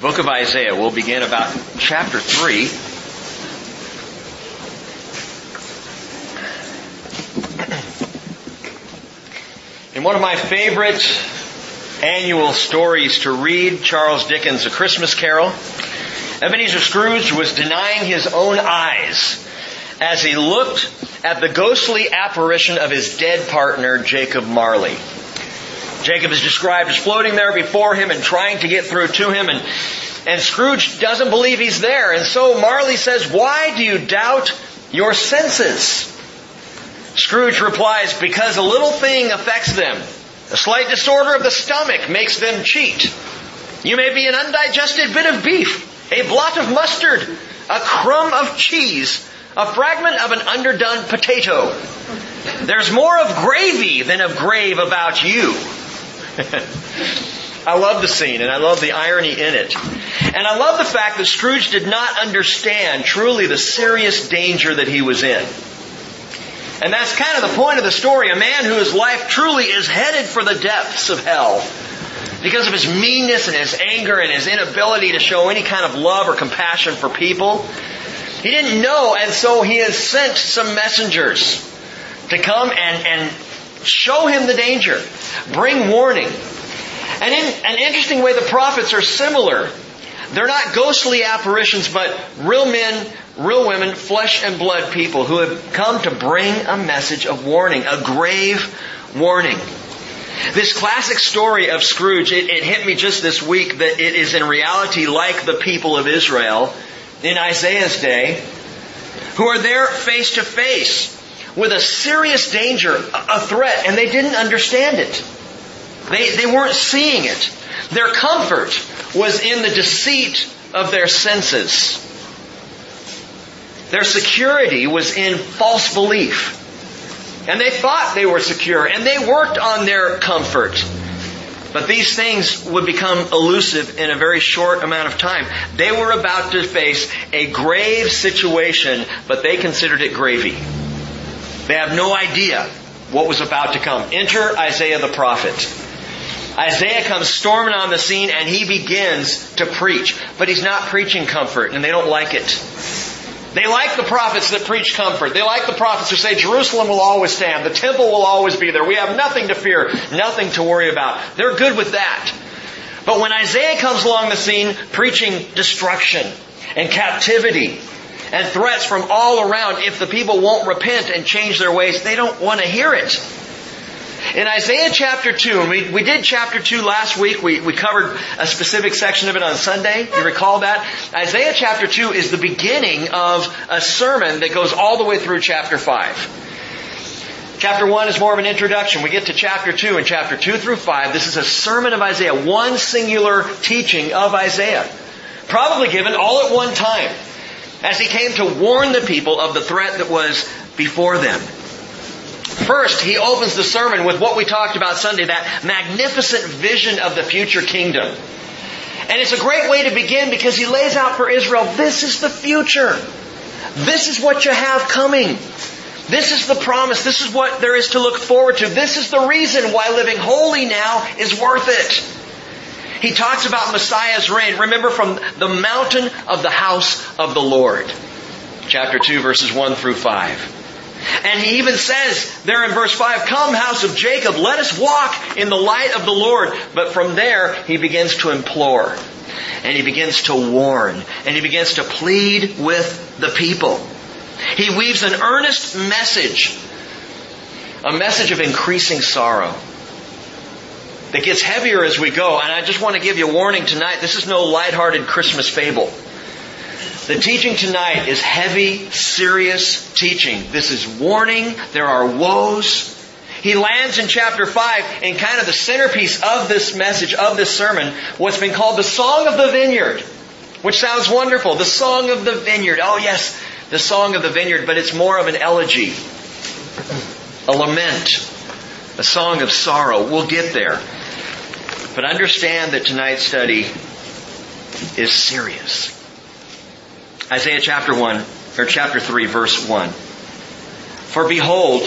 book of Isaiah. We'll begin about chapter 3. In one of my favorite annual stories to read, Charles Dickens' A Christmas Carol, Ebenezer Scrooge was denying his own eyes as he looked at the ghostly apparition of his dead partner, Jacob Marley. Jacob is described as floating there before him and trying to get through to him and, and Scrooge doesn't believe he's there. And so Marley says, why do you doubt your senses? Scrooge replies, because a little thing affects them. A slight disorder of the stomach makes them cheat. You may be an undigested bit of beef, a blot of mustard, a crumb of cheese, a fragment of an underdone potato. There's more of gravy than of grave about you. I love the scene and I love the irony in it. And I love the fact that Scrooge did not understand truly the serious danger that he was in. And that's kind of the point of the story. A man whose life truly is headed for the depths of hell because of his meanness and his anger and his inability to show any kind of love or compassion for people. He didn't know, and so he has sent some messengers to come and, and show him the danger, bring warning. And in an interesting way, the prophets are similar. They're not ghostly apparitions, but real men, real women, flesh and blood people who have come to bring a message of warning, a grave warning. This classic story of Scrooge, it, it, hit me just this week that it is in reality like the people of Israel in Isaiah's day, who are there face to face with a serious danger, a threat, and they didn't understand it. They, they weren't seeing it. Their comfort was in the deceit of their senses. Their security was in false belief. And they thought they were secure, and they worked on their comfort. But these things would become elusive in a very short amount of time. They were about to face a grave situation, but they considered it gravy. They have no idea what was about to come. Enter Isaiah the prophet. Isaiah comes storming on the scene and he begins to preach. But he's not preaching comfort and they don't like it. They like the prophets that preach comfort. They like the prophets who say Jerusalem will always stand. The temple will always be there. We have nothing to fear, nothing to worry about. They're good with that. But when Isaiah comes along the scene preaching destruction and captivity and threats from all around if the people won't repent and change their ways. They don't want to hear it. In Isaiah chapter 2, and we, we did chapter 2 last week, we, we covered a specific section of it on Sunday, you recall that? Isaiah chapter 2 is the beginning of a sermon that goes all the way through chapter 5. Chapter 1 is more of an introduction. We get to chapter 2 and chapter 2 through 5. This is a sermon of Isaiah, one singular teaching of Isaiah. Probably given all at one time as he came to warn the people of the threat that was before them. First, he opens the sermon with what we talked about Sunday, that magnificent vision of the future kingdom. And it's a great way to begin because he lays out for Israel, this is the future. This is what you have coming. This is the promise. This is what there is to look forward to. This is the reason why living holy now is worth it. He talks about Messiah's reign. Remember from the mountain of the house of the Lord. Chapter 2 verses 1 through 5. And he even says there in verse 5, Come, house of Jacob, let us walk in the light of the Lord. But from there, he begins to implore. And he begins to warn. And he begins to plead with the people. He weaves an earnest message. A message of increasing sorrow that gets heavier as we go. And I just want to give you a warning tonight. This is no lighthearted Christmas fable. The teaching tonight is heavy, serious teaching. This is warning. There are woes. He lands in chapter 5 in kind of the centerpiece of this message, of this sermon, what's been called the Song of the Vineyard, which sounds wonderful. The Song of the Vineyard. Oh yes, the Song of the Vineyard, but it's more of an elegy, a lament, a song of sorrow. We'll get there. But understand that tonight's study is serious. Isaiah chapter 1, or chapter 3, verse 1. For behold,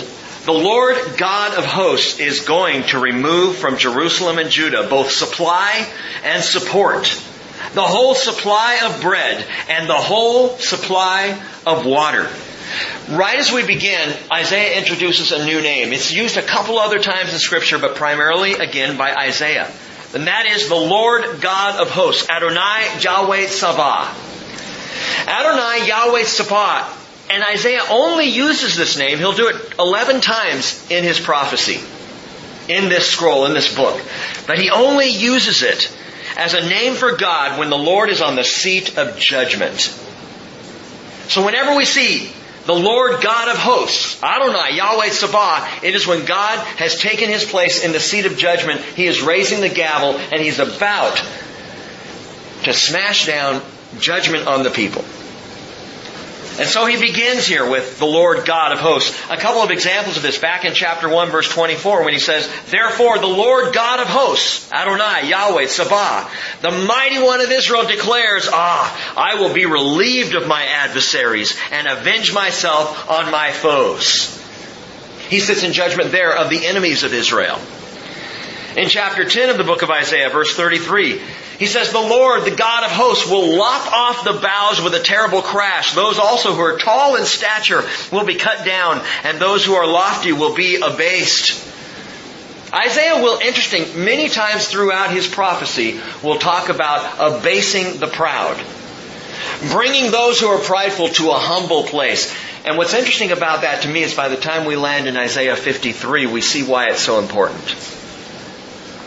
the Lord God of hosts is going to remove from Jerusalem and Judah both supply and support, the whole supply of bread, and the whole supply of water. Right as we begin, Isaiah introduces a new name. It's used a couple other times in scripture, but primarily again by Isaiah. And that is the Lord God of hosts, Adonai Yahweh Sabah. Adonai Yahweh Sabah. And Isaiah only uses this name. He'll do it 11 times in his prophecy, in this scroll, in this book. But he only uses it as a name for God when the Lord is on the seat of judgment. So whenever we see the Lord God of hosts, Adonai, Yahweh Sabah, it is when God has taken his place in the seat of judgment, he is raising the gavel and he's about to smash down judgment on the people. And so he begins here with the Lord God of hosts. A couple of examples of this back in chapter 1 verse 24 when he says, Therefore the Lord God of hosts, Adonai, Yahweh, Sabah, the mighty one of Israel declares, Ah, I will be relieved of my adversaries and avenge myself on my foes. He sits in judgment there of the enemies of Israel. In chapter 10 of the book of Isaiah, verse 33, he says, The Lord, the God of hosts, will lop off the boughs with a terrible crash. Those also who are tall in stature will be cut down, and those who are lofty will be abased. Isaiah will, interesting, many times throughout his prophecy, will talk about abasing the proud. Bringing those who are prideful to a humble place. And what's interesting about that to me is by the time we land in Isaiah 53, we see why it's so important.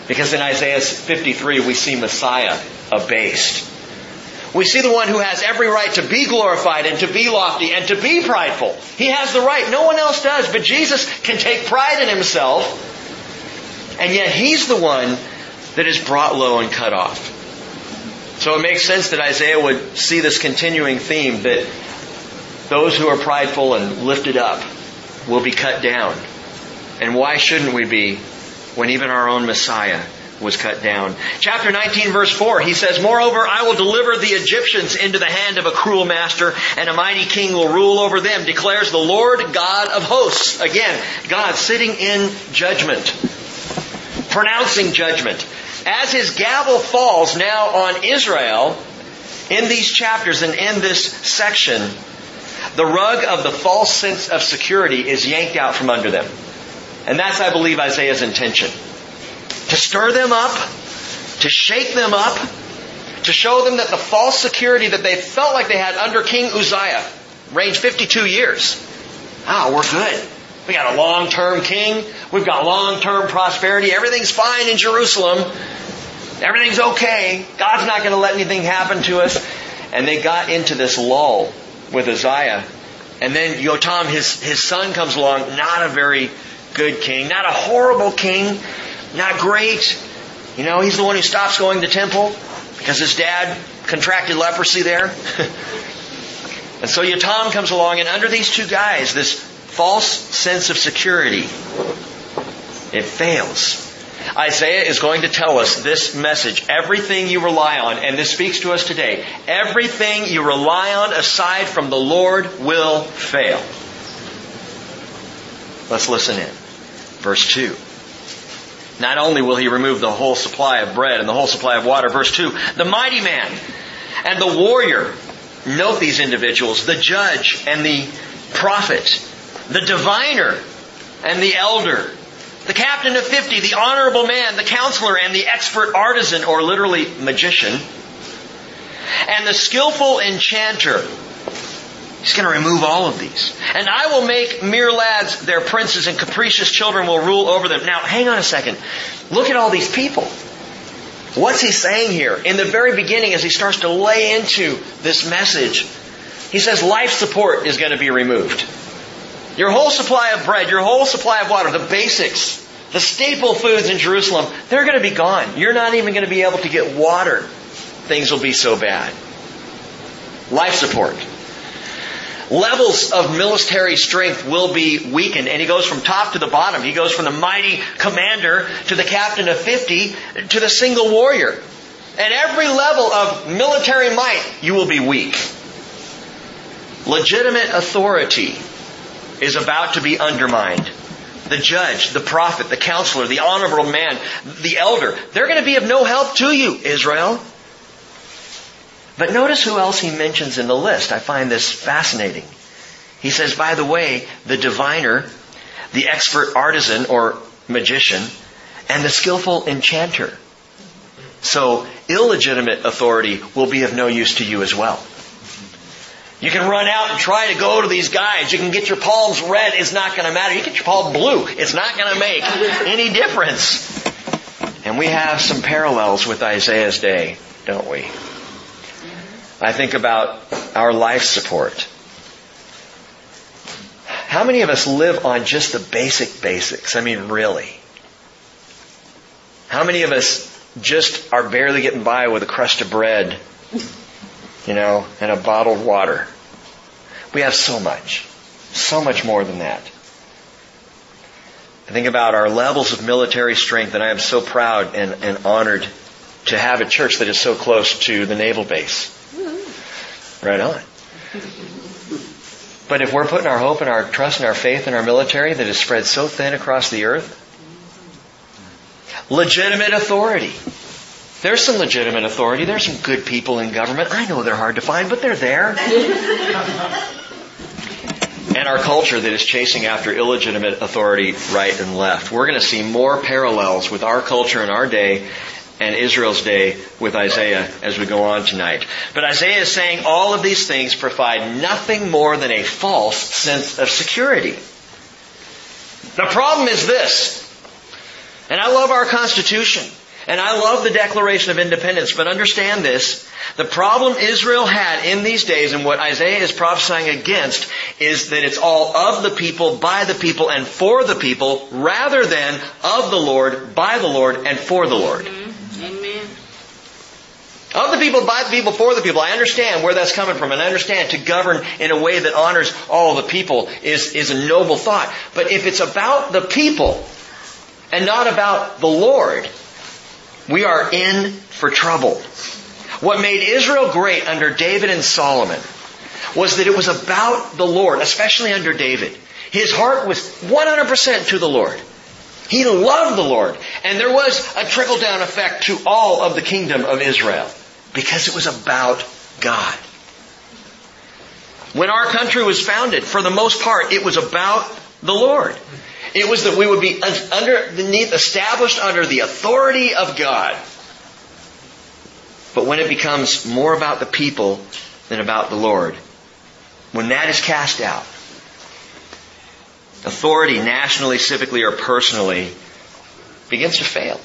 Because in Isaiah 53, we see Messiah abased. We see the one who has every right to be glorified and to be lofty and to be prideful. He has the right. No one else does. But Jesus can take pride in himself. And yet he's the one that is brought low and cut off. So it makes sense that Isaiah would see this continuing theme that those who are prideful and lifted up will be cut down. And why shouldn't we be when even our own Messiah was cut down. Chapter 19 verse 4, he says, Moreover, I will deliver the Egyptians into the hand of a cruel master, and a mighty king will rule over them, declares the Lord God of hosts. Again, God sitting in judgment, pronouncing judgment. As his gavel falls now on Israel, in these chapters and in this section, the rug of the false sense of security is yanked out from under them. And that's, I believe, Isaiah's intention. To stir them up, to shake them up, to show them that the false security that they felt like they had under King Uzziah reigned 52 years. Ah, we're good. We got a long-term king. We've got long-term prosperity. Everything's fine in Jerusalem. Everything's okay. God's not going to let anything happen to us. And they got into this lull with Uzziah. And then Yotam, his, his son comes along, not a very good king, not a horrible king, not great. You know, he's the one who stops going to temple because his dad contracted leprosy there. and so Yotam comes along, and under these two guys, this false sense of security, it fails. Isaiah is going to tell us this message. Everything you rely on, and this speaks to us today, everything you rely on aside from the Lord will fail. Let's listen in. Verse 2. Not only will he remove the whole supply of bread and the whole supply of water, verse 2, the mighty man and the warrior, note these individuals, the judge and the prophet, the diviner and the elder, the captain of 50, the honorable man, the counselor and the expert artisan, or literally magician, and the skillful enchanter, He's going to remove all of these. And I will make mere lads their princes and capricious children will rule over them. Now, hang on a second. Look at all these people. What's he saying here? In the very beginning, as he starts to lay into this message, he says life support is going to be removed. Your whole supply of bread, your whole supply of water, the basics, the staple foods in Jerusalem, they're going to be gone. You're not even going to be able to get water. Things will be so bad. Life support levels of military strength will be weakened. And he goes from top to the bottom. He goes from the mighty commander to the captain of 50 to the single warrior. At every level of military might, you will be weak. Legitimate authority is about to be undermined. The judge, the prophet, the counselor, the honorable man, the elder, they're going to be of no help to you, Israel. But notice who else he mentions in the list. I find this fascinating. He says, by the way, the diviner, the expert artisan or magician, and the skillful enchanter. So illegitimate authority will be of no use to you as well. You can run out and try to go to these guys. You can get your palms red. It's not going to matter. You can get your palms blue. It's not going to make any difference. And we have some parallels with Isaiah's day, don't we? I think about our life support. How many of us live on just the basic basics? I mean, really. How many of us just are barely getting by with a crust of bread, you know, and a bottled water? We have so much. So much more than that. I think about our levels of military strength, and I am so proud and, and honored to have a church that is so close to the naval base. Right on. But if we're putting our hope and our trust and our faith in our military that is spread so thin across the earth, legitimate authority. There's some legitimate authority. There's some good people in government. I know they're hard to find, but they're there. and our culture that is chasing after illegitimate authority right and left. We're going to see more parallels with our culture in our day and Israel's day with Isaiah as we go on tonight. But Isaiah is saying all of these things provide nothing more than a false sense of security. The problem is this, and I love our Constitution, and I love the Declaration of Independence, but understand this. The problem Israel had in these days and what Isaiah is prophesying against is that it's all of the people, by the people, and for the people, rather than of the Lord, by the Lord, and for the Lord. Of the people, by the people, for the people. I understand where that's coming from, and I understand to govern in a way that honors all the people is, is a noble thought. But if it's about the people and not about the Lord, we are in for trouble. What made Israel great under David and Solomon was that it was about the Lord, especially under David. His heart was 100% to the Lord. He loved the Lord. And there was a trickle down effect to all of the kingdom of Israel because it was about God. When our country was founded, for the most part, it was about the Lord. It was that we would be underneath, established under the authority of God. But when it becomes more about the people than about the Lord, when that is cast out, authority, nationally, civically, or personally, begins to fail.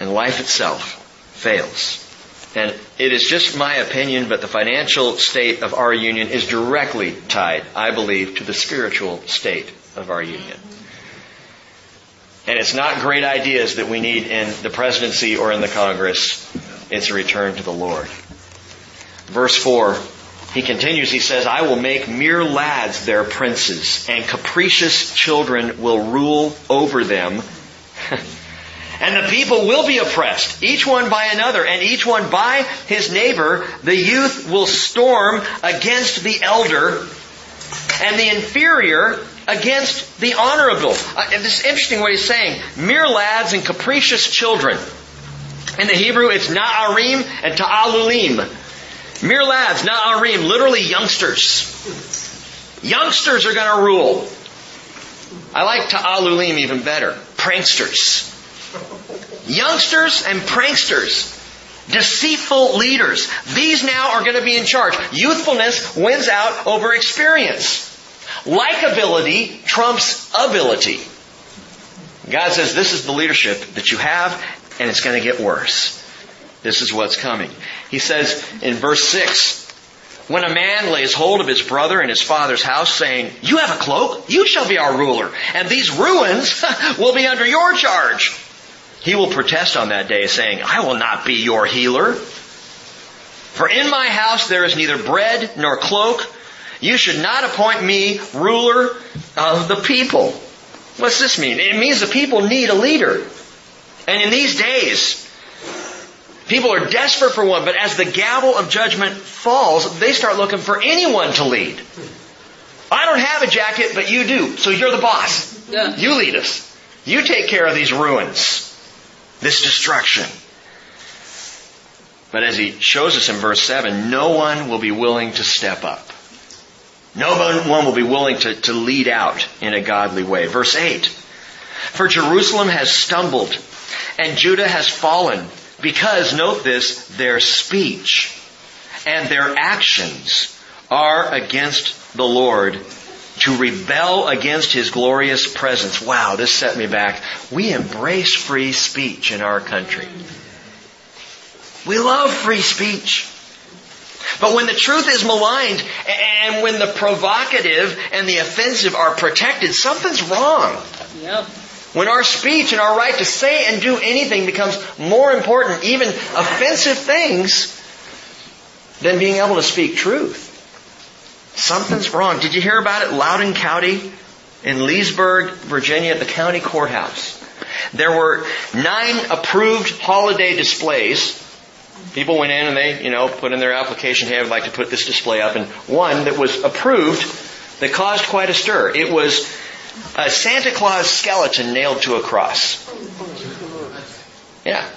And life itself fails. And it is just my opinion, but the financial state of our union is directly tied, I believe, to the spiritual state of our union. And it's not great ideas that we need in the presidency or in the Congress. It's a return to the Lord. Verse 4, he continues, he says, I will make mere lads their princes, and capricious children will rule over them. And the people will be oppressed, each one by another, and each one by his neighbor. The youth will storm against the elder, and the inferior against the honorable. Uh, this is interesting what he's saying. Mere lads and capricious children. In the Hebrew, it's na'arim and ta'alulim. Mere lads, na'arim, literally youngsters. Youngsters are going to rule. I like ta'alulim even better. Pranksters. Youngsters and pranksters. Deceitful leaders. These now are going to be in charge. Youthfulness wins out over experience. Likability trumps ability. God says this is the leadership that you have and it's going to get worse. This is what's coming. He says in verse 6, when a man lays hold of his brother in his father's house saying, you have a cloak, you shall be our ruler, and these ruins will be under your charge. He will protest on that day saying, I will not be your healer. For in my house there is neither bread nor cloak. You should not appoint me ruler of the people. What's this mean? It means the people need a leader. And in these days, people are desperate for one, but as the gavel of judgment falls, they start looking for anyone to lead. I don't have a jacket, but you do. So you're the boss. Yeah. You lead us. You take care of these ruins this destruction. But as he shows us in verse 7, no one will be willing to step up. No one will be willing to, to lead out in a godly way. Verse 8. For Jerusalem has stumbled and Judah has fallen because, note this, their speech and their actions are against the Lord to rebel against His glorious presence. Wow, this set me back. We embrace free speech in our country. We love free speech. But when the truth is maligned and when the provocative and the offensive are protected, something's wrong. Yep. When our speech and our right to say and do anything becomes more important, even offensive things, than being able to speak truth. Something's wrong. Did you hear about it? Loudoun County in Leesburg, Virginia at the county courthouse. There were nine approved holiday displays People went in and they, you know, put in their application, hey, I would like to put this display up. And one that was approved that caused quite a stir. It was a Santa Claus skeleton nailed to a cross. Yeah.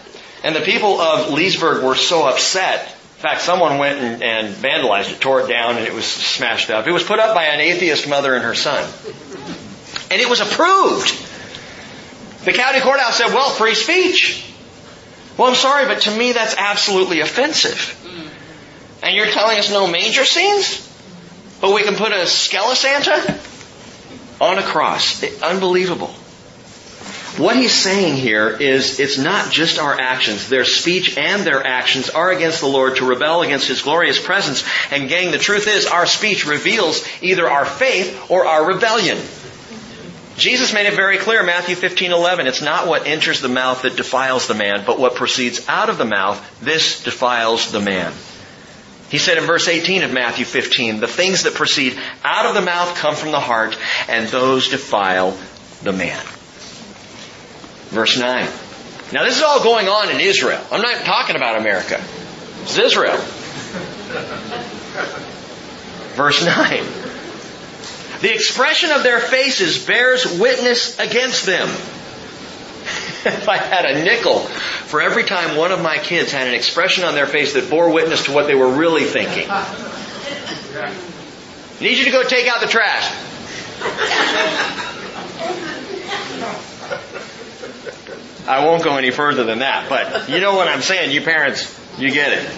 And the people of Leesburg were so upset. In fact, someone went and, and vandalized it, tore it down, and it was smashed up. It was put up by an atheist mother and her son. And it was approved. The county courthouse said, well, free speech. Well, I'm sorry, but to me that's absolutely offensive. And you're telling us no manger scenes? But we can put a skelisanta on a cross. Unbelievable. What he's saying here is it's not just our actions. Their speech and their actions are against the Lord to rebel against His glorious presence. And gang, the truth is our speech reveals either our faith or our rebellion. Jesus made it very clear, Matthew 15, 11. It's not what enters the mouth that defiles the man, but what proceeds out of the mouth, this defiles the man. He said in verse 18 of Matthew 15, the things that proceed out of the mouth come from the heart, and those defile the man. Verse 9. Now this is all going on in Israel. I'm not talking about America. It's Israel. Verse 9. The expression of their faces bears witness against them. if I had a nickel for every time one of my kids had an expression on their face that bore witness to what they were really thinking. Need you to go take out the trash. I won't go any further than that, but you know what I'm saying, you parents, you get it.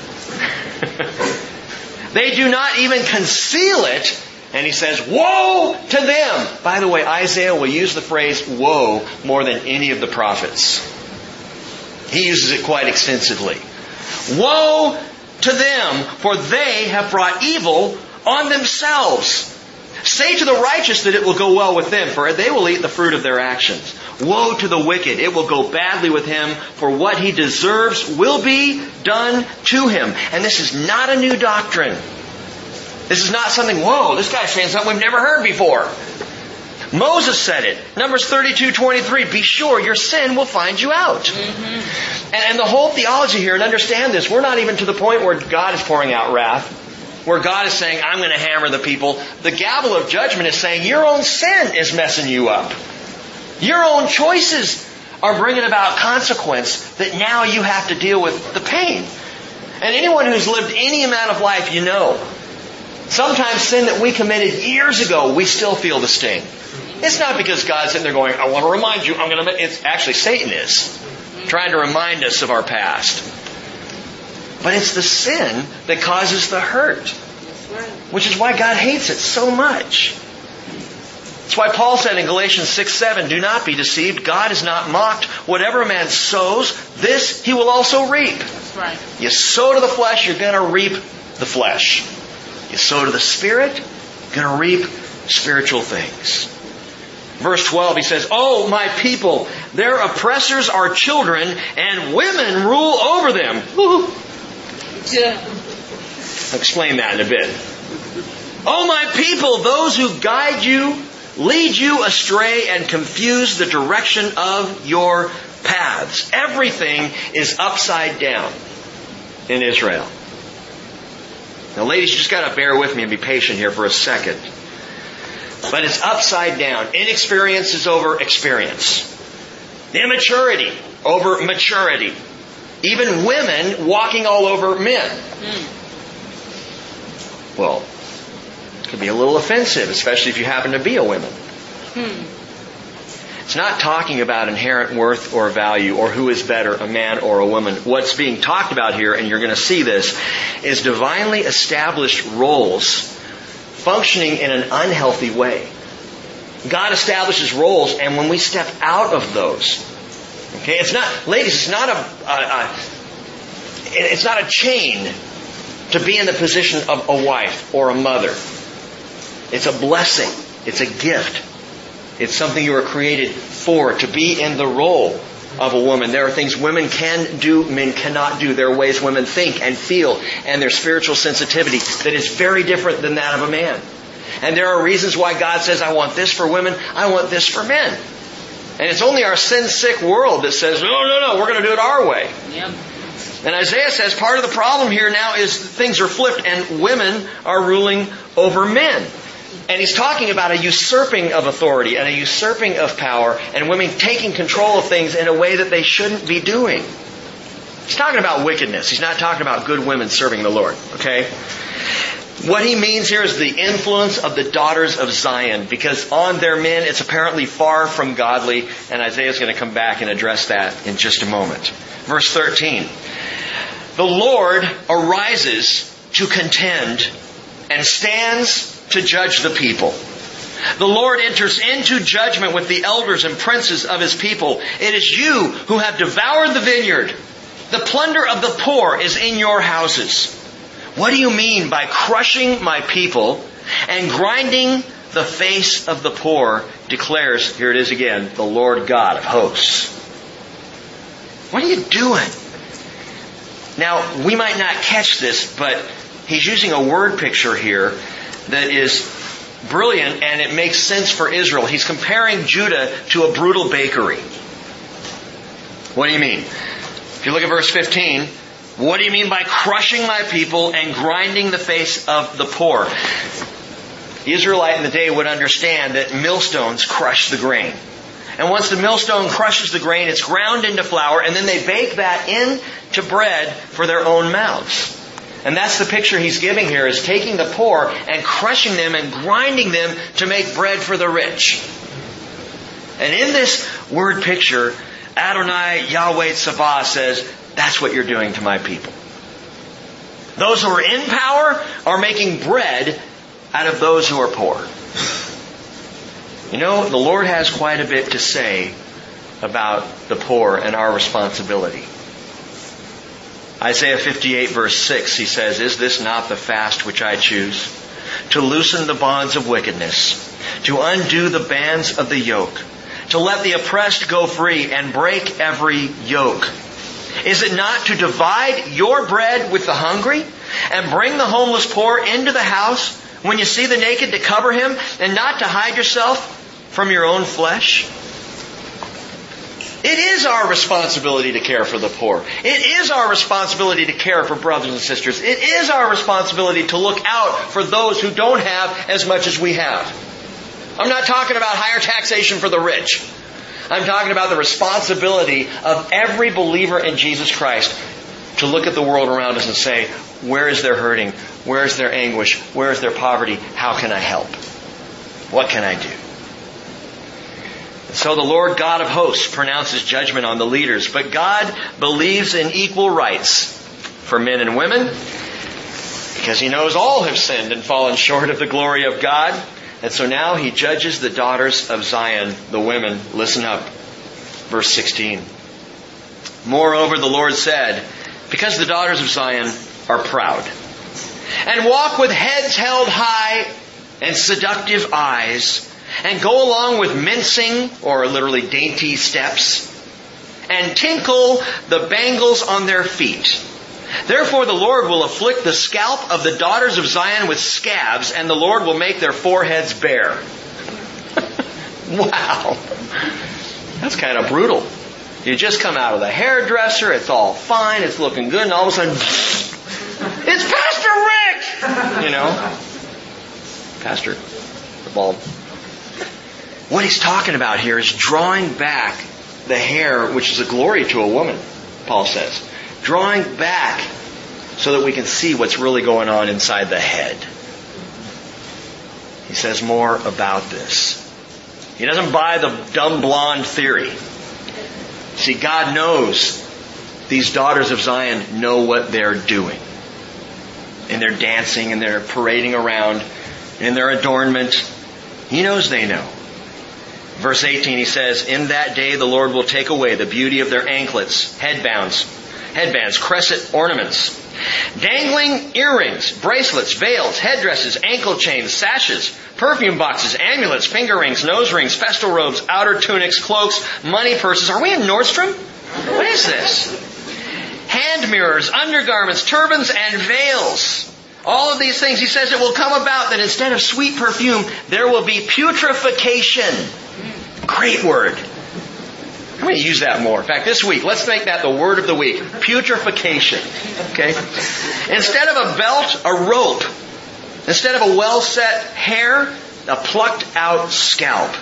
they do not even conceal it and he says, Woe to them! By the way, Isaiah will use the phrase woe more than any of the prophets. He uses it quite extensively. Woe to them, for they have brought evil on themselves. Say to the righteous that it will go well with them, for they will eat the fruit of their actions. Woe to the wicked, it will go badly with him, for what he deserves will be done to him. And this is not a new doctrine. This is not something, whoa, this guy's saying something we've never heard before. Moses said it. Numbers 32, 23. Be sure your sin will find you out. Mm-hmm. And, and the whole theology here, and understand this, we're not even to the point where God is pouring out wrath, where God is saying, I'm going to hammer the people. The gavel of judgment is saying, your own sin is messing you up. Your own choices are bringing about consequence that now you have to deal with the pain. And anyone who's lived any amount of life, you know Sometimes sin that we committed years ago, we still feel the sting. It's not because God's sitting there going, I want to remind you, I'm going to, it's actually Satan is trying to remind us of our past. But it's the sin that causes the hurt. Which is why God hates it so much. Why Paul said in Galatians 6 7, Do not be deceived. God is not mocked. Whatever a man sows, this he will also reap. That's right. You sow to the flesh, you're going to reap the flesh. You sow to the Spirit, you're going to reap spiritual things. Verse 12, he says, Oh, my people, their oppressors are children, and women rule over them. Yeah. I'll explain that in a bit. Oh, my people, those who guide you, lead you astray, and confuse the direction of your paths. Everything is upside down in Israel. Now, ladies, you just got to bear with me and be patient here for a second. But it's upside down. Inexperience is over experience. Immaturity over maturity. Even women walking all over men. Hmm. Well, could be a little offensive, especially if you happen to be a woman. Hmm. It's not talking about inherent worth or value or who is better, a man or a woman. What's being talked about here, and you're going to see this, is divinely established roles functioning in an unhealthy way. God establishes roles, and when we step out of those, okay, it's not, ladies, it's not a, a, a it's not a chain to be in the position of a wife or a mother. It's a blessing. It's a gift. It's something you were created for, to be in the role of a woman. There are things women can do, men cannot do. There are ways women think and feel and their spiritual sensitivity that is very different than that of a man. And there are reasons why God says, I want this for women, I want this for men. And it's only our sin sick world that says, no, no, no, we're going to do it our way. Yep. And Isaiah says part of the problem here now is things are flipped and women are ruling over men. And he's talking about a usurping of authority and a usurping of power and women taking control of things in a way that they shouldn't be doing. He's talking about wickedness. He's not talking about good women serving the Lord. Okay? What he means here is the influence of the daughters of Zion, because on their men it's apparently far from godly, and Isaiah is going to come back and address that in just a moment. Verse 13. The Lord arises to contend and stands to judge the people. The Lord enters into judgment with the elders and princes of his people. It is you who have devoured the vineyard. The plunder of the poor is in your houses. What do you mean by crushing my people and grinding the face of the poor declares, here it is again, the Lord God of hosts. What are you doing? Now, we might not catch this, but he's using a word picture here that is brilliant and it makes sense for Israel. He's comparing Judah to a brutal bakery. What do you mean? If you look at verse 15, what do you mean by crushing my people and grinding the face of the poor? The Israelite in the day would understand that millstones crush the grain. And once the millstone crushes the grain, it's ground into flour, and then they bake that into bread for their own mouths. And that's the picture he's giving here, is taking the poor and crushing them and grinding them to make bread for the rich. And in this word picture, Adonai Yahweh Tzavah says, that's what you're doing to my people. Those who are in power are making bread out of those who are poor. You know, the Lord has quite a bit to say about the poor and our responsibility. Isaiah 58 verse 6, he says, Is this not the fast which I choose? To loosen the bonds of wickedness, to undo the bands of the yoke, to let the oppressed go free and break every yoke is it not to divide your bread with the hungry and bring the homeless poor into the house when you see the naked to cover him and not to hide yourself from your own flesh? It is our responsibility to care for the poor. It is our responsibility to care for brothers and sisters. It is our responsibility to look out for those who don't have as much as we have. I'm not talking about higher taxation for the rich. I'm talking about the responsibility of every believer in Jesus Christ to look at the world around us and say, where is their hurting? Where is their anguish? Where is their poverty? How can I help? What can I do? So the Lord God of hosts pronounces judgment on the leaders, but God believes in equal rights for men and women because he knows all have sinned and fallen short of the glory of God. And so now he judges the daughters of Zion, the women. Listen up. Verse 16. Moreover, the Lord said, because the daughters of Zion are proud and walk with heads held high and seductive eyes and go along with mincing or literally dainty steps and tinkle the bangles on their feet Therefore the Lord will afflict the scalp of the daughters of Zion with scabs, and the Lord will make their foreheads bare. wow. That's kind of brutal. You just come out of the hairdresser, it's all fine, it's looking good, and all of a sudden, it's Pastor Rick! You know? Pastor, the bulb. What he's talking about here is drawing back the hair, which is a glory to a woman, Paul says drawing back so that we can see what's really going on inside the head. He says more about this. He doesn't buy the dumb blonde theory. See, God knows these daughters of Zion know what they're doing. And they're dancing and they're parading around in their adornment. He knows they know. Verse 18, he says, In that day the Lord will take away the beauty of their anklets, headbands, headbands, crescent ornaments, dangling earrings, bracelets, veils, headdresses, ankle chains, sashes, perfume boxes, amulets, finger rings, nose rings, festal robes, outer tunics, cloaks, money purses. Are we in Nordstrom? What is this? Hand mirrors, undergarments, turbans, and veils. All of these things, he says it will come about that instead of sweet perfume, there will be putrefaction. Great word. I'm going to use that more. In fact, this week, let's make that the word of the week. Putrefaction. Okay? Instead of a belt, a rope. Instead of a well set hair, a plucked out scalp.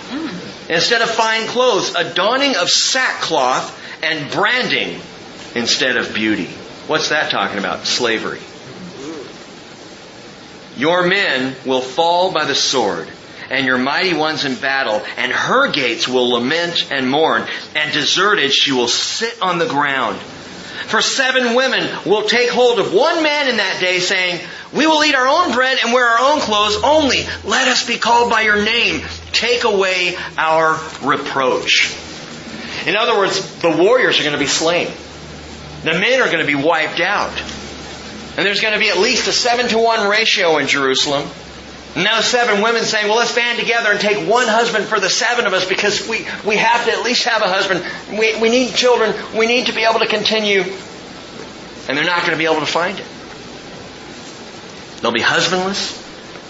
Instead of fine clothes, a donning of sackcloth and branding instead of beauty. What's that talking about? Slavery. Your men will fall by the sword, and your mighty ones in battle, and her gates will lament and mourn, and deserted she will sit on the ground. For seven women will take hold of one man in that day, saying, We will eat our own bread and wear our own clothes, only let us be called by your name. Take away our reproach. In other words, the warriors are going to be slain. The men are going to be wiped out. And there's going to be at least a seven to one ratio in Jerusalem. Now seven women saying, well, let's band together and take one husband for the seven of us because we, we have to at least have a husband. We, we need children. We need to be able to continue. And they're not going to be able to find it. They'll be husbandless.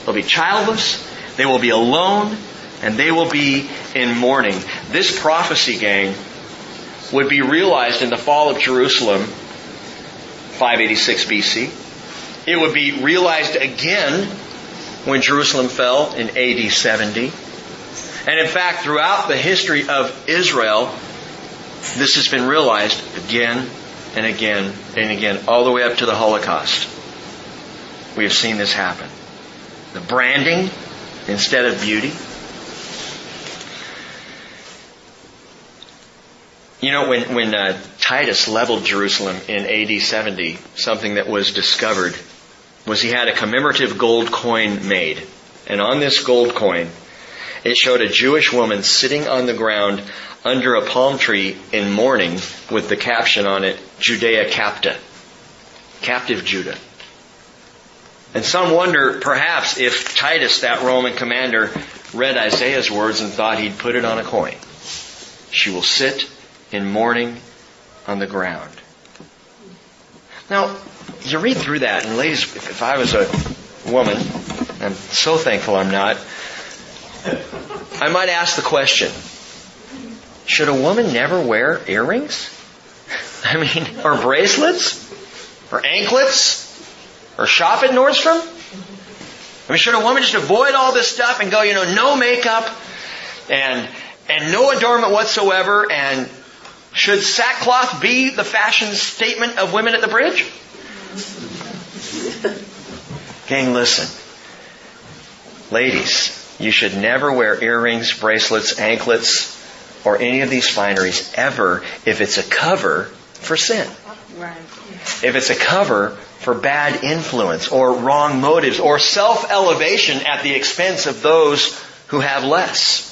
They'll be childless. They will be alone. And they will be in mourning. This prophecy, gang, would be realized in the fall of Jerusalem 586 BC. It would be realized again when Jerusalem fell in AD 70. And in fact, throughout the history of Israel, this has been realized again and again and again, all the way up to the Holocaust. We have seen this happen. The branding instead of beauty. You know, when, when uh, Titus leveled Jerusalem in AD 70, something that was discovered was he had a commemorative gold coin made. And on this gold coin, it showed a Jewish woman sitting on the ground under a palm tree in mourning with the caption on it, Judea capta. Captive Judah. And some wonder perhaps if Titus, that Roman commander, read Isaiah's words and thought he'd put it on a coin. She will sit in mourning on the ground. Now, you read through that, and ladies, if I was a woman, I'm so thankful I'm not, I might ask the question, should a woman never wear earrings? I mean, or bracelets? Or anklets? Or shop at Nordstrom? I mean, should a woman just avoid all this stuff and go, you know, no makeup and, and no adornment whatsoever and should sackcloth be the fashion statement of women at the bridge? Gang, listen. Ladies, you should never wear earrings, bracelets, anklets, or any of these fineries ever if it's a cover for sin. If it's a cover for bad influence or wrong motives or self-elevation at the expense of those who have less.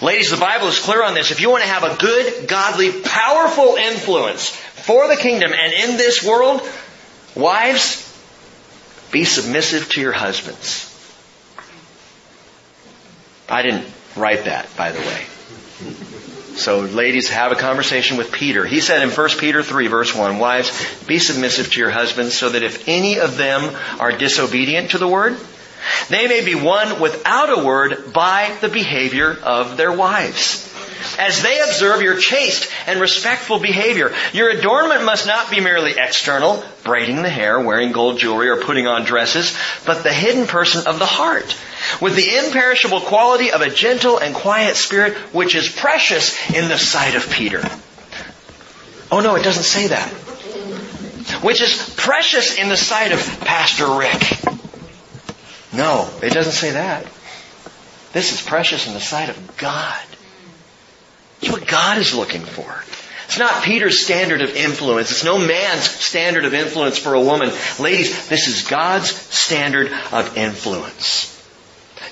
Ladies, the Bible is clear on this. If you want to have a good, godly, powerful influence for the kingdom and in this world, wives, be submissive to your husbands. I didn't write that, by the way. So ladies, have a conversation with Peter. He said in 1 Peter 3 verse 1, Wives, be submissive to your husbands so that if any of them are disobedient to the word, they may be won without a word by the behavior of their wives. As they observe your chaste and respectful behavior, your adornment must not be merely external, braiding the hair, wearing gold jewelry, or putting on dresses, but the hidden person of the heart, with the imperishable quality of a gentle and quiet spirit, which is precious in the sight of Peter. Oh no, it doesn't say that. Which is precious in the sight of Pastor Rick. No, it doesn't say that. This is precious in the sight of God. It's what God is looking for. It's not Peter's standard of influence. It's no man's standard of influence for a woman. Ladies, this is God's standard of influence.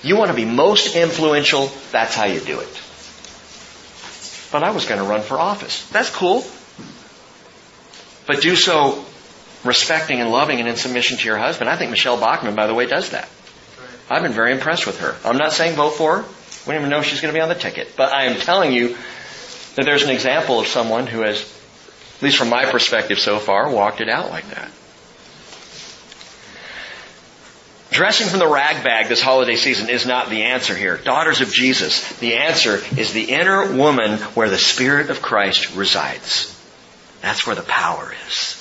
You want to be most influential, that's how you do it. But I was going to run for office. That's cool. But do so respecting and loving and in submission to your husband. I think Michele Bachmann, by the way, does that. I've been very impressed with her. I'm not saying vote for her. We don't even know if she's going to be on the ticket. But I am telling you that there's an example of someone who has, at least from my perspective so far, walked it out like that. Dressing from the rag bag this holiday season is not the answer here. Daughters of Jesus, the answer is the inner woman where the Spirit of Christ resides. That's where the power is.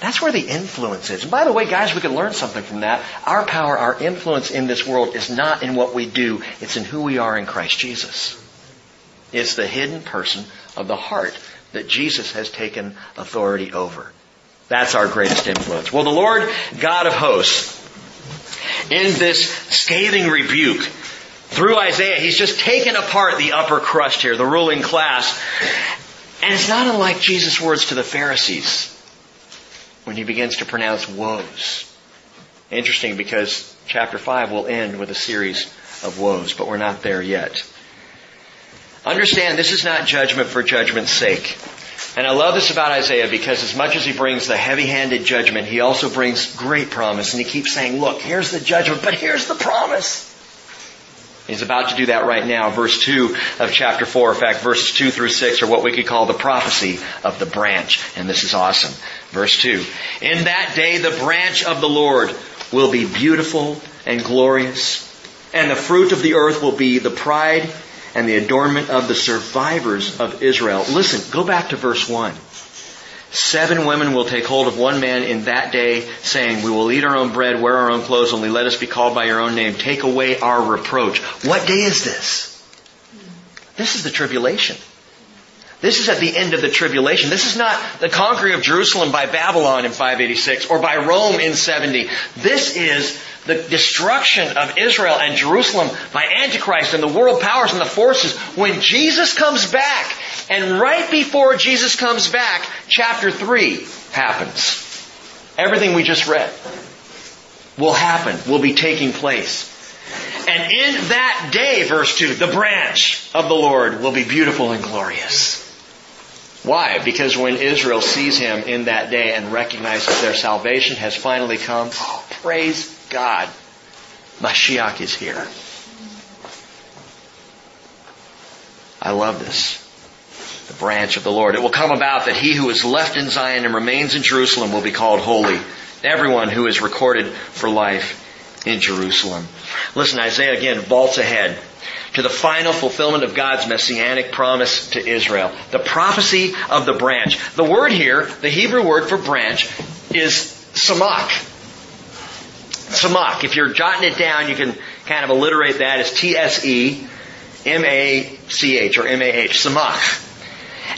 That's where the influence is. And by the way, guys, we can learn something from that. Our power, our influence in this world is not in what we do, it's in who we are in Christ Jesus. It's the hidden person of the heart that Jesus has taken authority over. That's our greatest influence. Well, the Lord God of hosts, in this scathing rebuke, through Isaiah, he's just taken apart the upper crust here, the ruling class. And it's not unlike Jesus' words to the Pharisees when he begins to pronounce woes. Interesting because chapter 5 will end with a series of woes, but we're not there yet. Understand this is not judgment for judgment's sake. And I love this about Isaiah because as much as he brings the heavy-handed judgment, he also brings great promise. And he keeps saying, look, here's the judgment, but here's the promise. He's about to do that right now. Verse 2 of chapter 4, in fact, verses 2 through 6 are what we could call the prophecy of the branch. And this is awesome. Verse 2. In that day the branch of the Lord will be beautiful and glorious, and the fruit of the earth will be the pride and the adornment of the survivors of Israel. Listen, go back to verse 1. Seven women will take hold of one man in that day, saying, We will eat our own bread, wear our own clothes, only let us be called by your own name. Take away our reproach. What day is this? This is the tribulation. This is at the end of the tribulation. This is not the conquering of Jerusalem by Babylon in 586 or by Rome in 70. This is the destruction of Israel and Jerusalem by Antichrist and the world powers and the forces when Jesus comes back. And right before Jesus comes back, chapter 3 happens. Everything we just read will happen, will be taking place. And in that day, verse 2, the branch of the Lord will be beautiful and glorious. Why? Because when Israel sees him in that day and recognizes their salvation has finally come, oh, praise God. Mashiach is here. I love this. The branch of the Lord. It will come about that he who is left in Zion and remains in Jerusalem will be called holy. Everyone who is recorded for life in Jerusalem. Listen, Isaiah again vaults ahead to the final fulfillment of God's messianic promise to Israel. The prophecy of the branch. The word here, the Hebrew word for branch, is samak. Samak. If you're jotting it down, you can kind of alliterate that as T-S-E-M-A-C-H or M-A-H. Samak.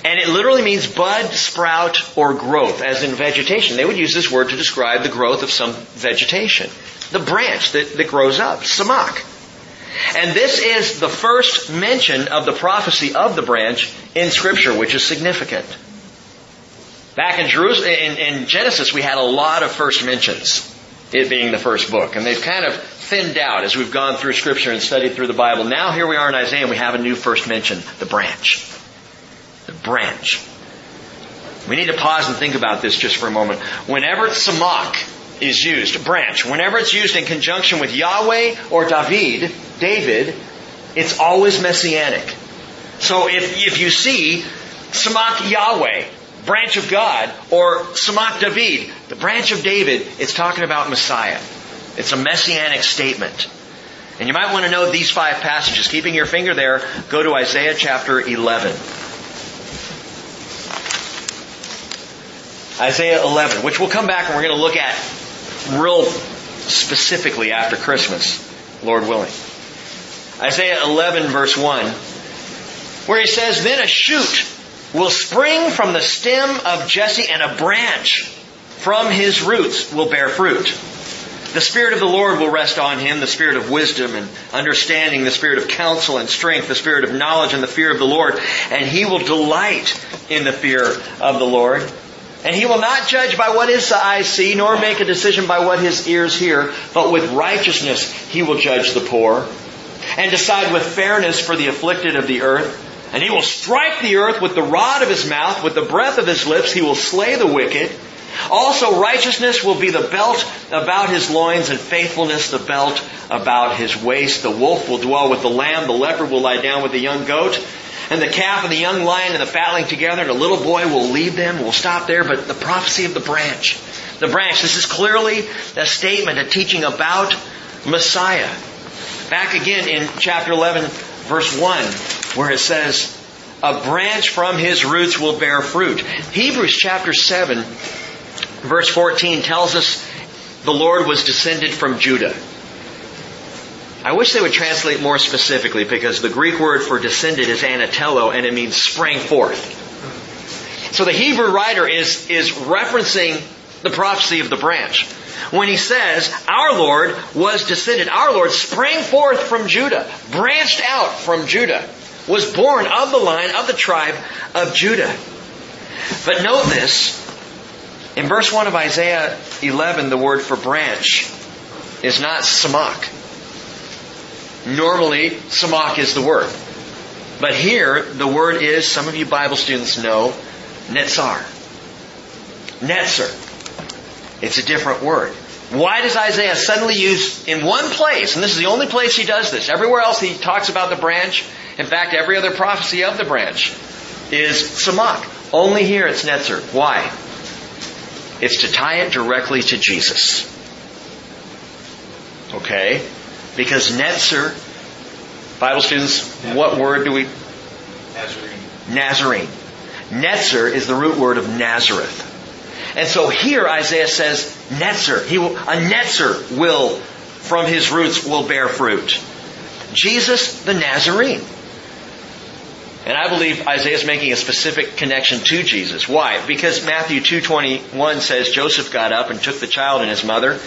And it literally means bud, sprout, or growth, as in vegetation. They would use this word to describe the growth of some vegetation. The branch that, that grows up. Samak. And this is the first mention of the prophecy of the branch in scripture, which is significant. Back in Jerusalem, in, in Genesis, we had a lot of first mentions, it being the first book. And they've kind of thinned out as we've gone through scripture and studied through the Bible. Now here we are in Isaiah and we have a new first mention, the branch. The branch. We need to pause and think about this just for a moment. Whenever samak is used, branch, whenever it's used in conjunction with Yahweh or David, David, it's always messianic. So if, if you see Samak Yahweh, branch of God, or Samak David, the branch of David, it's talking about Messiah. It's a messianic statement. And you might want to know these five passages. Keeping your finger there, go to Isaiah chapter 11. Isaiah 11, which we'll come back and we're going to look at real specifically after Christmas, Lord willing. Isaiah 11 verse 1, where he says, Then a shoot will spring from the stem of Jesse and a branch from his roots will bear fruit. The Spirit of the Lord will rest on him, the Spirit of wisdom and understanding, the Spirit of counsel and strength, the Spirit of knowledge and the fear of the Lord, and he will delight in the fear of the Lord. And he will not judge by what his eyes see, nor make a decision by what his ears hear, but with righteousness he will judge the poor, and decide with fairness for the afflicted of the earth. And he will strike the earth with the rod of his mouth, with the breath of his lips, he will slay the wicked. Also righteousness will be the belt about his loins and faithfulness the belt about his waist. The wolf will dwell with the lamb, the leopard will lie down with the young goat, and the calf and the young lion and the fatling together, and a little boy will lead them. We'll stop there, but the prophecy of the branch. The branch, this is clearly a statement, a teaching about Messiah. Back again in chapter 11, verse 1, where it says, a branch from his roots will bear fruit. Hebrews chapter 7 Verse 14 tells us the Lord was descended from Judah. I wish they would translate more specifically because the Greek word for descended is anatello and it means sprang forth. So the Hebrew writer is, is referencing the prophecy of the branch. When he says, our Lord was descended, our Lord sprang forth from Judah, branched out from Judah, was born of the line of the tribe of Judah. But note this, in verse 1 of Isaiah 11, the word for branch is not samak. Normally, samak is the word. But here, the word is, some of you Bible students know, netzar. Netzer. It's a different word. Why does Isaiah suddenly use in one place, and this is the only place he does this, everywhere else he talks about the branch, in fact, every other prophecy of the branch is samak. Only here it's netzer. Why? It's to tie it directly to Jesus. Okay? Because Netzer, Bible students, what word do we? Nazarene. Nazarene. Netzer is the root word of Nazareth. And so here Isaiah says, Netzer, he will, a Netzer will, from his roots, will bear fruit. Jesus the Nazarene. And I believe Isaiah is making a specific connection to Jesus. Why? Because Matthew 2.21 says Joseph got up and took the child and his mother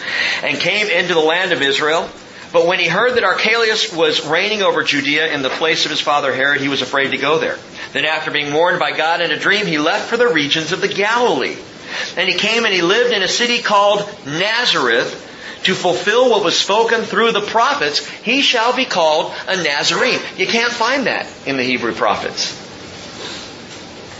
and came into the land of Israel. But when he heard that Archelaus was reigning over Judea in the place of his father Herod, he was afraid to go there. Then after being warned by God in a dream, he left for the regions of the Galilee. And he came and he lived in a city called Nazareth to fulfill what was spoken through the prophets, he shall be called a Nazarene. You can't find that in the Hebrew prophets.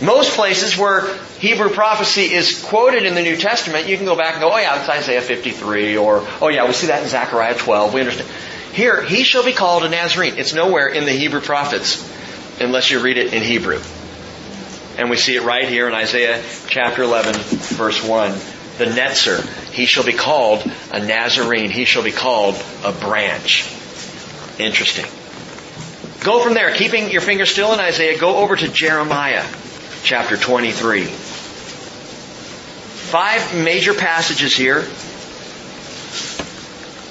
Most places where Hebrew prophecy is quoted in the New Testament, you can go back and go, oh yeah, it's Isaiah 53, or, oh yeah, we see that in Zechariah 12, we understand. Here, he shall be called a Nazarene. It's nowhere in the Hebrew prophets, unless you read it in Hebrew. And we see it right here in Isaiah chapter 11, verse 1 the netzer. He shall be called a Nazarene. He shall be called a branch. Interesting. Go from there, keeping your finger still in Isaiah, go over to Jeremiah chapter 23. Five major passages here.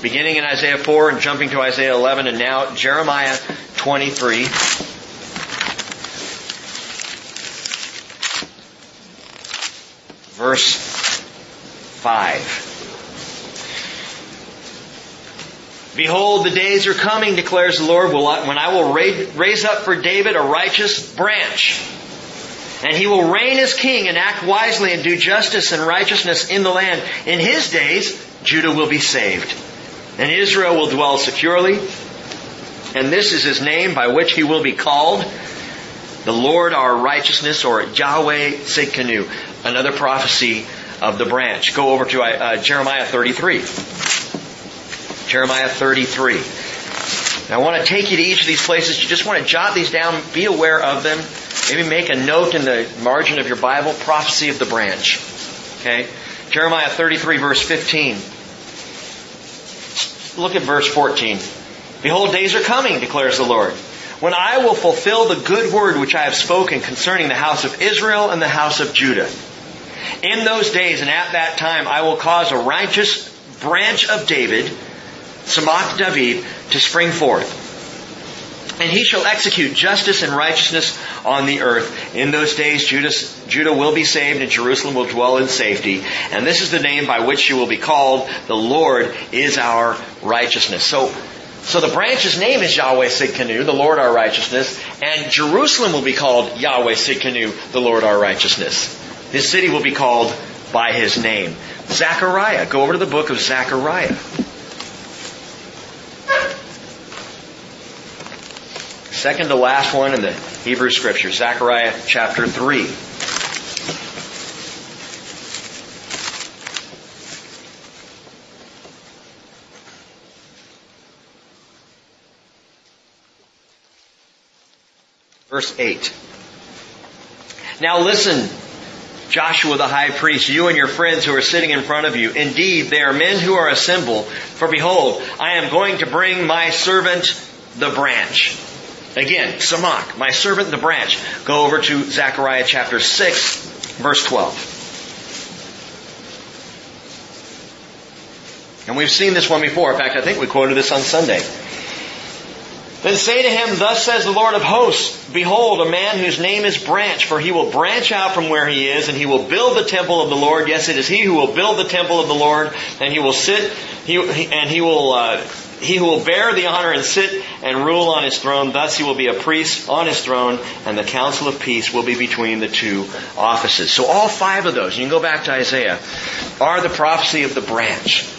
Beginning in Isaiah 4 and jumping to Isaiah 11 and now Jeremiah 23. Verse 5. Behold, the days are coming, declares the Lord, when I will raise up for David a righteous branch. And he will reign as king and act wisely and do justice and righteousness in the land. In his days, Judah will be saved. And Israel will dwell securely. And this is his name by which he will be called. The Lord our righteousness or Yahweh Tsidkenu. Another prophecy of the branch. Go over to uh, uh Jeremiah 33. Jeremiah 33. Now, I want to take you to each of these places. You just want to jot these down, be aware of them. Maybe make a note in the margin of your Bible, prophecy of the branch. Okay? Jeremiah 33 verse 15. Look at verse 14. Behold, days are coming, declares the Lord, when I will fulfill the good word which I have spoken concerning the house of Israel and the house of Judah. In those days and at that time, I will cause a righteous branch of David, Samak David, to spring forth. And he shall execute justice and righteousness on the earth. In those days, Judas, Judah will be saved and Jerusalem will dwell in safety. And this is the name by which she will be called. The Lord is our righteousness. So, so the branch's name is Yahweh Tsidkenu, the Lord our righteousness. And Jerusalem will be called Yahweh Tsidkenu, the Lord our righteousness. His city will be called by his name. Zechariah. Go over to the book of Zechariah. Second to last one in the Hebrew Scripture, Zechariah chapter 3. Verse 8. Now listen, Joshua the high priest, you and your friends who are sitting in front of you. Indeed, they are men who are assembled. For behold, I am going to bring my servant the branch. Again, Samach, my servant the branch. Go over to Zechariah chapter 6, verse 12. And we've seen this one before. In fact, I think we quoted this on Sunday. Then say to him, Thus says the Lord of hosts, Behold, a man whose name is Branch, for he will branch out from where he is, and he will build the temple of the Lord. Yes, it is he who will build the temple of the Lord, and he will sit, he, and he will, uh, he who will bear the honor and sit and rule on his throne. Thus he will be a priest on his throne, and the council of peace will be between the two offices. So all five of those, you can go back to Isaiah, are the prophecy of the branch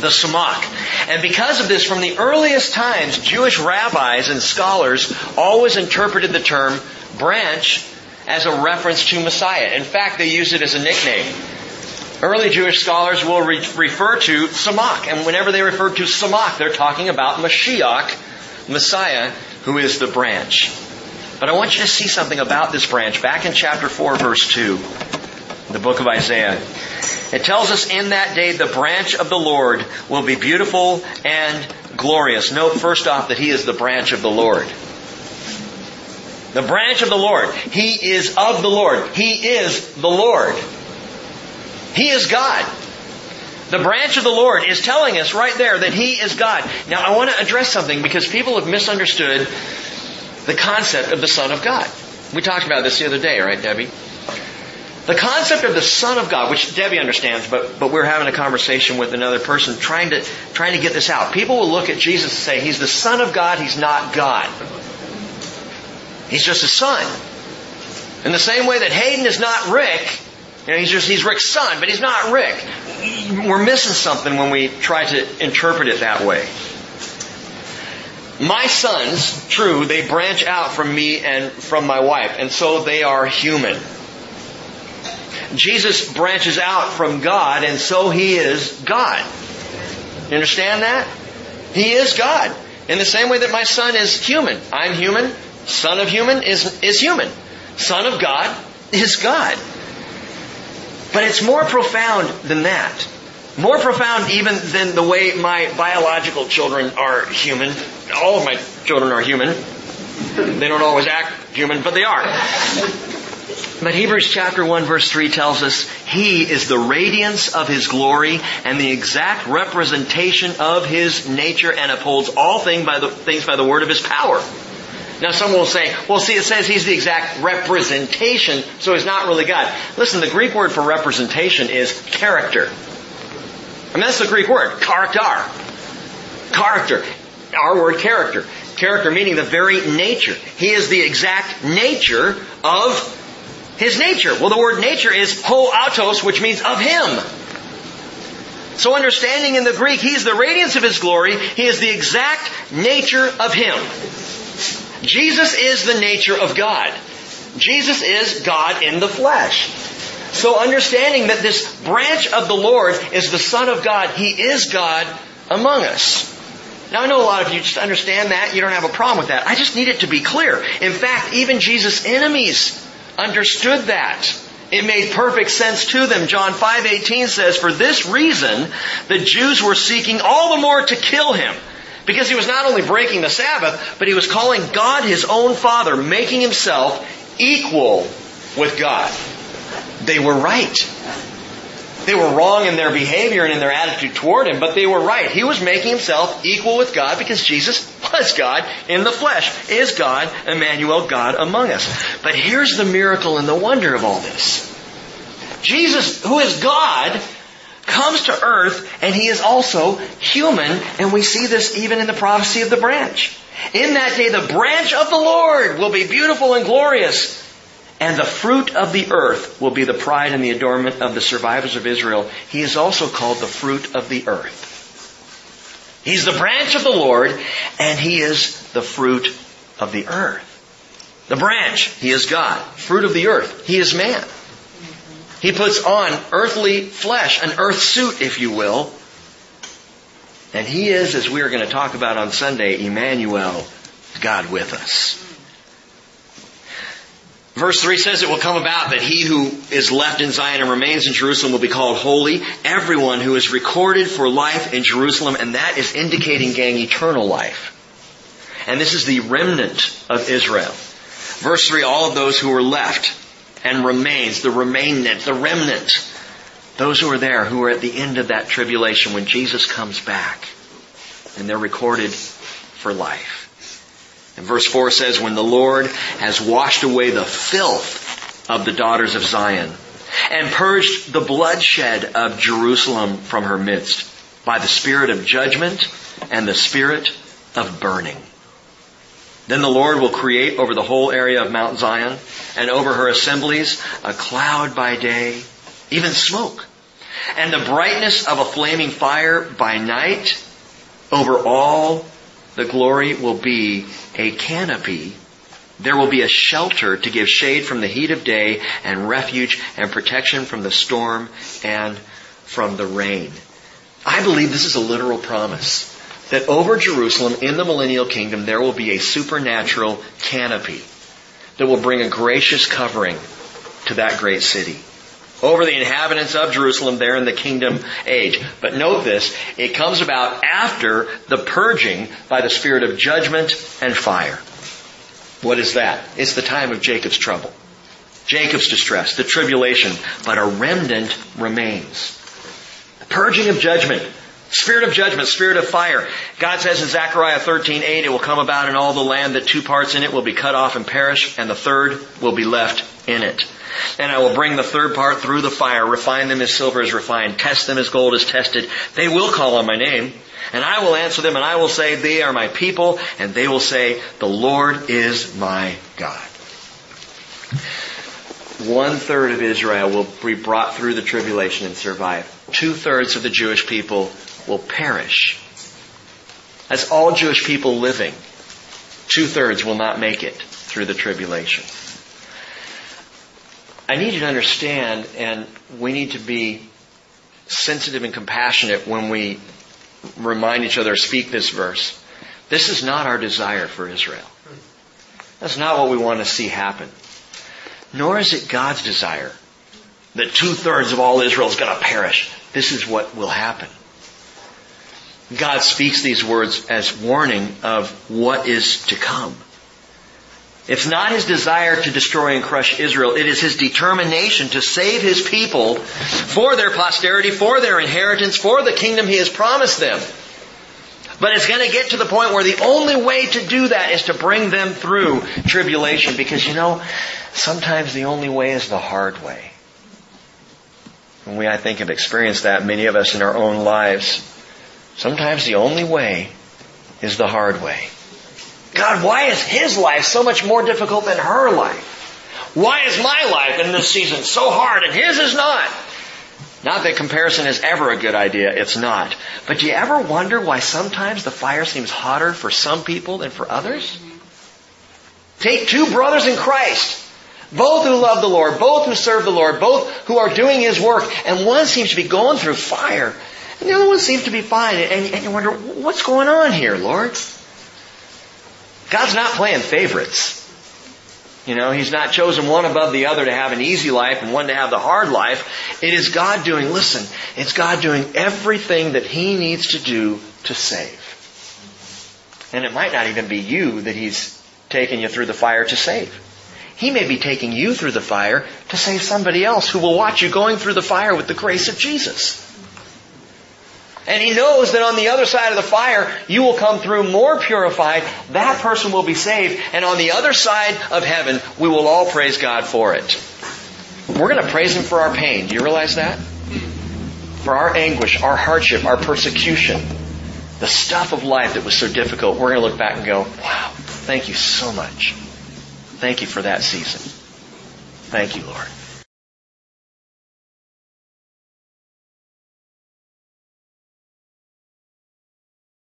the Samach. And because of this, from the earliest times, Jewish rabbis and scholars always interpreted the term branch as a reference to Messiah. In fact, they use it as a nickname. Early Jewish scholars will re- refer to Samach, and whenever they refer to Samach, they're talking about Mashiach, Messiah, who is the branch. But I want you to see something about this branch. Back in chapter 4, verse 2, the book of Isaiah. It tells us in that day the branch of the Lord will be beautiful and glorious. Note first off that He is the branch of the Lord. The branch of the Lord. He is of the Lord. He is the Lord. He is God. The branch of the Lord is telling us right there that He is God. Now I want to address something because people have misunderstood the concept of the Son of God. We talked about this the other day, right, Debbie? The concept of the Son of God, which Debbie understands, but, but we're having a conversation with another person trying to, trying to get this out. People will look at Jesus and say, He's the Son of God, He's not God. He's just a son. In the same way that Hayden is not Rick, you know, he's just, he's Rick's son, but he's not Rick. We're missing something when we try to interpret it that way. My sons, true, they branch out from me and from my wife, and so they are human. Jesus branches out from God, and so he is God. You understand that? He is God. In the same way that my son is human. I'm human. Son of human is, is human. Son of God is God. But it's more profound than that. More profound even than the way my biological children are human. All of my children are human. They don't always act human, but they are. But Hebrews chapter 1 verse 3 tells us He is the radiance of His glory and the exact representation of His nature and upholds all things by the, things by the word of His power. Now someone will say, well see it says He's the exact representation, so He's not really God. Listen, the Greek word for representation is character. Mean that's the Greek word, character. Character. Our word character. Character meaning the very nature. He is the exact nature of his nature. Well, the word nature is ho autos, which means of him. So understanding in the Greek, he's the radiance of his glory. He is the exact nature of him. Jesus is the nature of God. Jesus is God in the flesh. So understanding that this branch of the Lord is the Son of God, He is God among us. Now I know a lot of you just understand that, you don't have a problem with that. I just need it to be clear. In fact, even Jesus' enemies understood that. It made perfect sense to them. John 5:18 says, "For this reason the Jews were seeking all the more to kill him, because he was not only breaking the Sabbath, but he was calling God his own Father, making himself equal with God." They were right. They were wrong in their behavior and in their attitude toward him, but they were right. He was making himself equal with God because Jesus was God in the flesh, is God, Emmanuel, God among us. But here's the miracle and the wonder of all this. Jesus, who is God, comes to earth and he is also human and we see this even in the prophecy of the branch. In that day the branch of the Lord will be beautiful and glorious and the fruit of the earth will be the pride and the adornment of the survivors of Israel. He is also called the fruit of the earth. He's the branch of the Lord and he is the fruit of the earth. The branch, he is God. Fruit of the earth, he is man. He puts on earthly flesh, an earth suit, if you will. And he is, as we are going to talk about on Sunday, Emmanuel, God with us. Verse 3 says it will come about that he who is left in Zion and remains in Jerusalem will be called holy. Everyone who is recorded for life in Jerusalem, and that is indicating, gang, eternal life. And this is the remnant of Israel. Verse 3, all of those who are left and remains, the remainment, the remnant. Those who are there, who are at the end of that tribulation when Jesus comes back. And they're recorded for life. And verse 4 says, When the Lord has washed away the filth of the daughters of Zion, and purged the bloodshed of Jerusalem from her midst, by the spirit of judgment and the spirit of burning. Then the Lord will create over the whole area of Mount Zion and over her assemblies a cloud by day, even smoke, and the brightness of a flaming fire by night. Over all the glory will be a canopy. There will be a shelter to give shade from the heat of day and refuge and protection from the storm and from the rain. I believe this is a literal promise that over Jerusalem in the millennial kingdom there will be a supernatural canopy that will bring a gracious covering to that great city. Over the inhabitants of Jerusalem there in the kingdom age. But note this, it comes about after the purging by the spirit of judgment and fire. What is that? It's the time of Jacob's trouble. Jacob's distress, the tribulation, but a remnant remains. Purging of judgment, Spirit of judgment, spirit of fire. God says in Zechariah 13, 8, it will come about in all the land that two parts in it will be cut off and perish, and the third will be left in it. And I will bring the third part through the fire, refine them as silver is refined, test them as gold is tested. They will call on my name, and I will answer them, and I will say, they are my people, and they will say, the Lord is my God. One third of Israel will be brought through the tribulation and survive. Two thirds of the Jewish people will perish. As all Jewish people living, two thirds will not make it through the tribulation. I need you to understand, and we need to be sensitive and compassionate when we remind each other, speak this verse. This is not our desire for Israel. That's not what we want to see happen. Nor is it God's desire that two thirds of all Israel is going to perish. This is what will happen. God speaks these words as warning of what is to come. It's not his desire to destroy and crush Israel. It is his determination to save his people for their posterity, for their inheritance, for the kingdom he has promised them. But it's going to get to the point where the only way to do that is to bring them through tribulation because you know, sometimes the only way is the hard way. And we, I think, have experienced that, many of us in our own lives. Sometimes the only way is the hard way. God, why is his life so much more difficult than her life? Why is my life in this season so hard and his is not? Not that comparison is ever a good idea, it's not. But do you ever wonder why sometimes the fire seems hotter for some people than for others? Take two brothers in Christ, both who love the Lord, both who serve the Lord, both who are doing His work, and one seems to be going through fire, and the other one seems to be fine. And, and you wonder, what's going on here, Lord? God's not playing favorites. You know, He's not chosen one above the other to have an easy life and one to have the hard life. It is God doing, listen, it's God doing everything that He needs to do to save. And it might not even be you that He's taking you through the fire to save. He may be taking you through the fire to save somebody else who will watch you going through the fire with the grace of Jesus. And he knows that on the other side of the fire, you will come through more purified. That person will be saved. And on the other side of heaven, we will all praise God for it. We're going to praise Him for our pain. Do you realize that? For our anguish, our hardship, our persecution, the stuff of life that was so difficult. We're going to look back and go, wow, Thank you so much. Thank you for that season. Thank you, Lord.